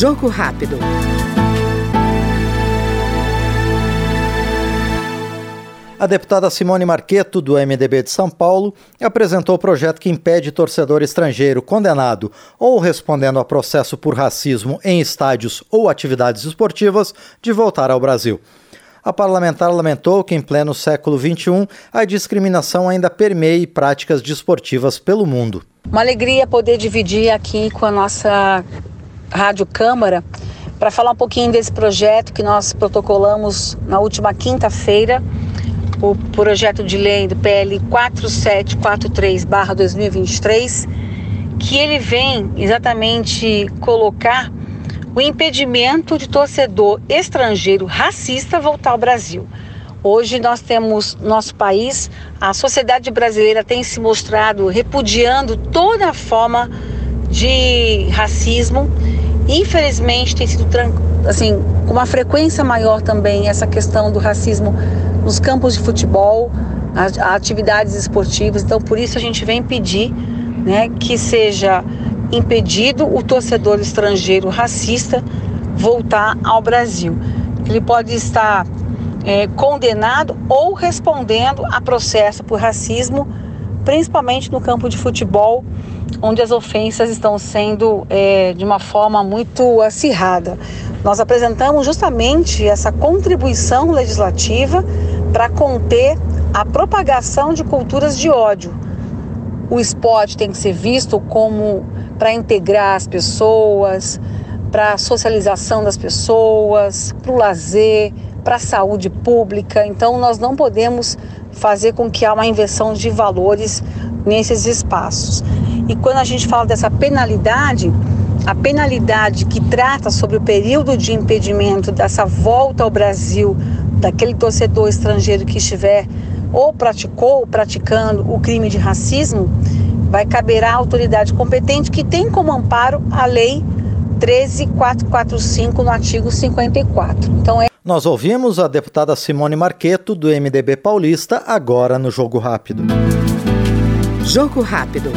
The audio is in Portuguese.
Jogo rápido. A deputada Simone Marqueto, do MDB de São Paulo, apresentou o projeto que impede torcedor estrangeiro condenado ou respondendo a processo por racismo em estádios ou atividades esportivas de voltar ao Brasil. A parlamentar lamentou que, em pleno século XXI, a discriminação ainda permeie práticas desportivas pelo mundo. Uma alegria poder dividir aqui com a nossa Rádio Câmara para falar um pouquinho desse projeto que nós protocolamos na última quinta-feira o projeto de lei do PL 4743/2023, que ele vem exatamente colocar o impedimento de torcedor estrangeiro racista voltar ao Brasil. Hoje nós temos nosso país, a sociedade brasileira tem se mostrado repudiando toda forma de racismo. Infelizmente tem sido assim com uma frequência maior também essa questão do racismo nos campos de futebol, atividades esportivas. Então, por isso a gente vem pedir né, que seja impedido o torcedor estrangeiro racista voltar ao Brasil. Ele pode estar é, condenado ou respondendo a processo por racismo, principalmente no campo de futebol, onde as ofensas estão sendo é, de uma forma muito acirrada. Nós apresentamos justamente essa contribuição legislativa para conter a propagação de culturas de ódio. O esporte tem que ser visto como para integrar as pessoas, para a socialização das pessoas, para o lazer, para a saúde pública. Então, nós não podemos fazer com que há uma inversão de valores nesses espaços. E quando a gente fala dessa penalidade, a penalidade que trata sobre o período de impedimento dessa volta ao Brasil daquele torcedor estrangeiro que estiver ou praticou ou praticando o crime de racismo, vai caber à autoridade competente que tem como amparo a lei 13445 no artigo 54. Então é Nós ouvimos a deputada Simone Marqueto do MDB Paulista agora no Jogo Rápido. Jogo Rápido.